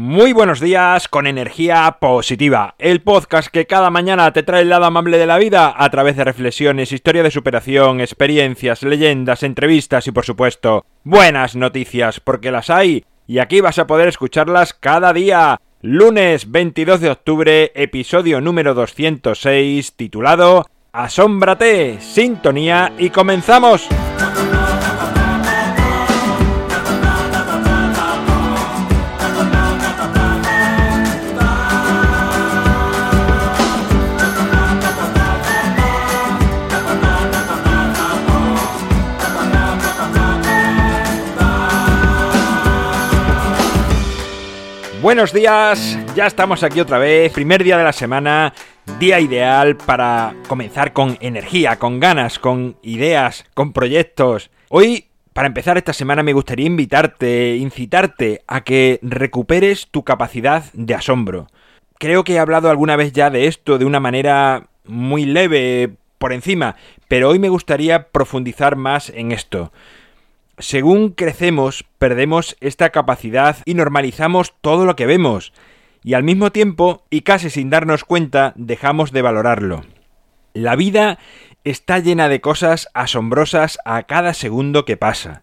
Muy buenos días con energía positiva, el podcast que cada mañana te trae el lado amable de la vida a través de reflexiones, historia de superación, experiencias, leyendas, entrevistas y por supuesto buenas noticias porque las hay y aquí vas a poder escucharlas cada día. Lunes 22 de octubre, episodio número 206 titulado Asómbrate, sintonía y comenzamos. Buenos días, ya estamos aquí otra vez, primer día de la semana, día ideal para comenzar con energía, con ganas, con ideas, con proyectos. Hoy, para empezar esta semana, me gustaría invitarte, incitarte a que recuperes tu capacidad de asombro. Creo que he hablado alguna vez ya de esto de una manera muy leve, por encima, pero hoy me gustaría profundizar más en esto. Según crecemos, perdemos esta capacidad y normalizamos todo lo que vemos, y al mismo tiempo, y casi sin darnos cuenta, dejamos de valorarlo. La vida está llena de cosas asombrosas a cada segundo que pasa.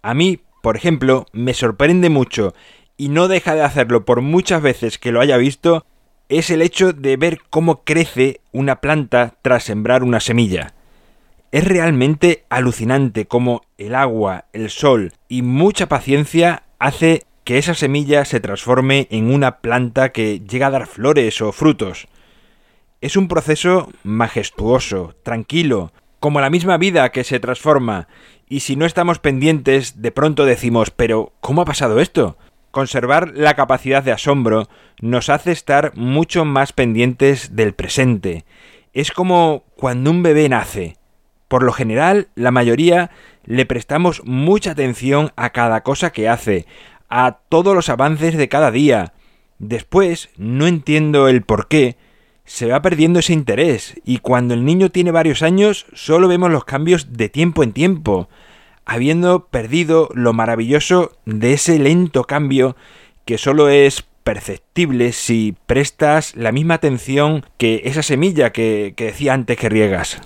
A mí, por ejemplo, me sorprende mucho, y no deja de hacerlo por muchas veces que lo haya visto, es el hecho de ver cómo crece una planta tras sembrar una semilla. Es realmente alucinante cómo el agua, el sol y mucha paciencia hace que esa semilla se transforme en una planta que llega a dar flores o frutos. Es un proceso majestuoso, tranquilo, como la misma vida que se transforma, y si no estamos pendientes, de pronto decimos, pero ¿cómo ha pasado esto? Conservar la capacidad de asombro nos hace estar mucho más pendientes del presente. Es como cuando un bebé nace. Por lo general, la mayoría le prestamos mucha atención a cada cosa que hace, a todos los avances de cada día. Después, no entiendo el por qué, se va perdiendo ese interés y cuando el niño tiene varios años solo vemos los cambios de tiempo en tiempo, habiendo perdido lo maravilloso de ese lento cambio que solo es perceptible si prestas la misma atención que esa semilla que, que decía antes que riegas.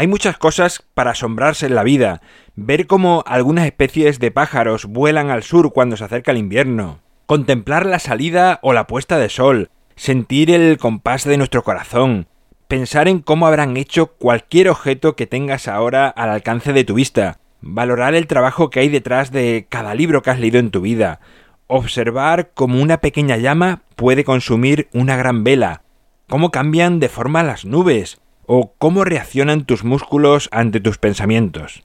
Hay muchas cosas para asombrarse en la vida. Ver cómo algunas especies de pájaros vuelan al sur cuando se acerca el invierno. Contemplar la salida o la puesta de sol. Sentir el compás de nuestro corazón. Pensar en cómo habrán hecho cualquier objeto que tengas ahora al alcance de tu vista. Valorar el trabajo que hay detrás de cada libro que has leído en tu vida. Observar cómo una pequeña llama puede consumir una gran vela. Cómo cambian de forma las nubes o cómo reaccionan tus músculos ante tus pensamientos.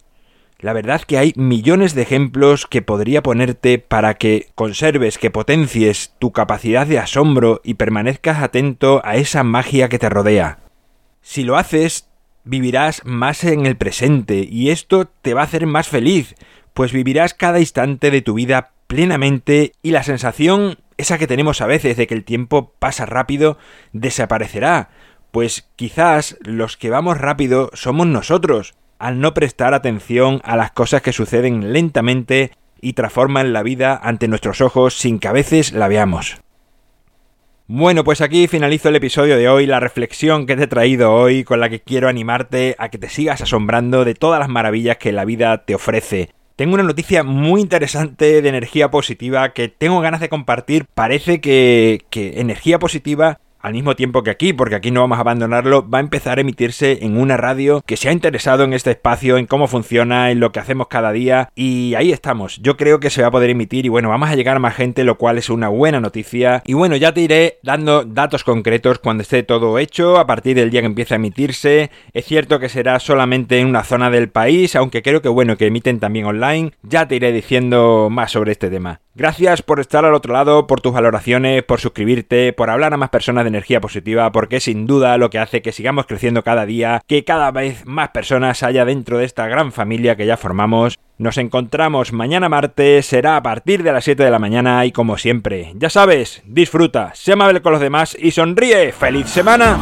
La verdad que hay millones de ejemplos que podría ponerte para que conserves, que potencies tu capacidad de asombro y permanezcas atento a esa magia que te rodea. Si lo haces, vivirás más en el presente y esto te va a hacer más feliz, pues vivirás cada instante de tu vida plenamente y la sensación, esa que tenemos a veces de que el tiempo pasa rápido, desaparecerá, pues quizás los que vamos rápido somos nosotros, al no prestar atención a las cosas que suceden lentamente y transforman la vida ante nuestros ojos sin que a veces la veamos. Bueno, pues aquí finalizo el episodio de hoy, la reflexión que te he traído hoy, con la que quiero animarte a que te sigas asombrando de todas las maravillas que la vida te ofrece. Tengo una noticia muy interesante de energía positiva que tengo ganas de compartir. Parece que, energía positiva al mismo tiempo que aquí, porque aquí no vamos a abandonarlo, va a empezar a emitirse en una radio que se ha interesado en este espacio, en cómo funciona, en lo que hacemos cada día, y ahí estamos. Yo creo que se va a poder emitir y bueno, vamos a llegar a más gente, lo cual es una buena noticia. Y bueno, ya te iré dando datos concretos cuando esté todo hecho, a partir del día que empiece a emitirse. Es cierto que será solamente en una zona del país, aunque creo que bueno, que emiten también online. Ya te iré diciendo más sobre este tema. Gracias por estar al otro lado, por tus valoraciones, por suscribirte, por hablar a más personas de energía positiva, porque sin duda lo que hace que sigamos creciendo cada día, que cada vez más personas haya dentro de esta gran familia que ya formamos. Nos encontramos mañana martes, será a partir de las 7 de la mañana y como siempre, ya sabes, disfruta, sé amable con los demás y sonríe. ¡Feliz semana!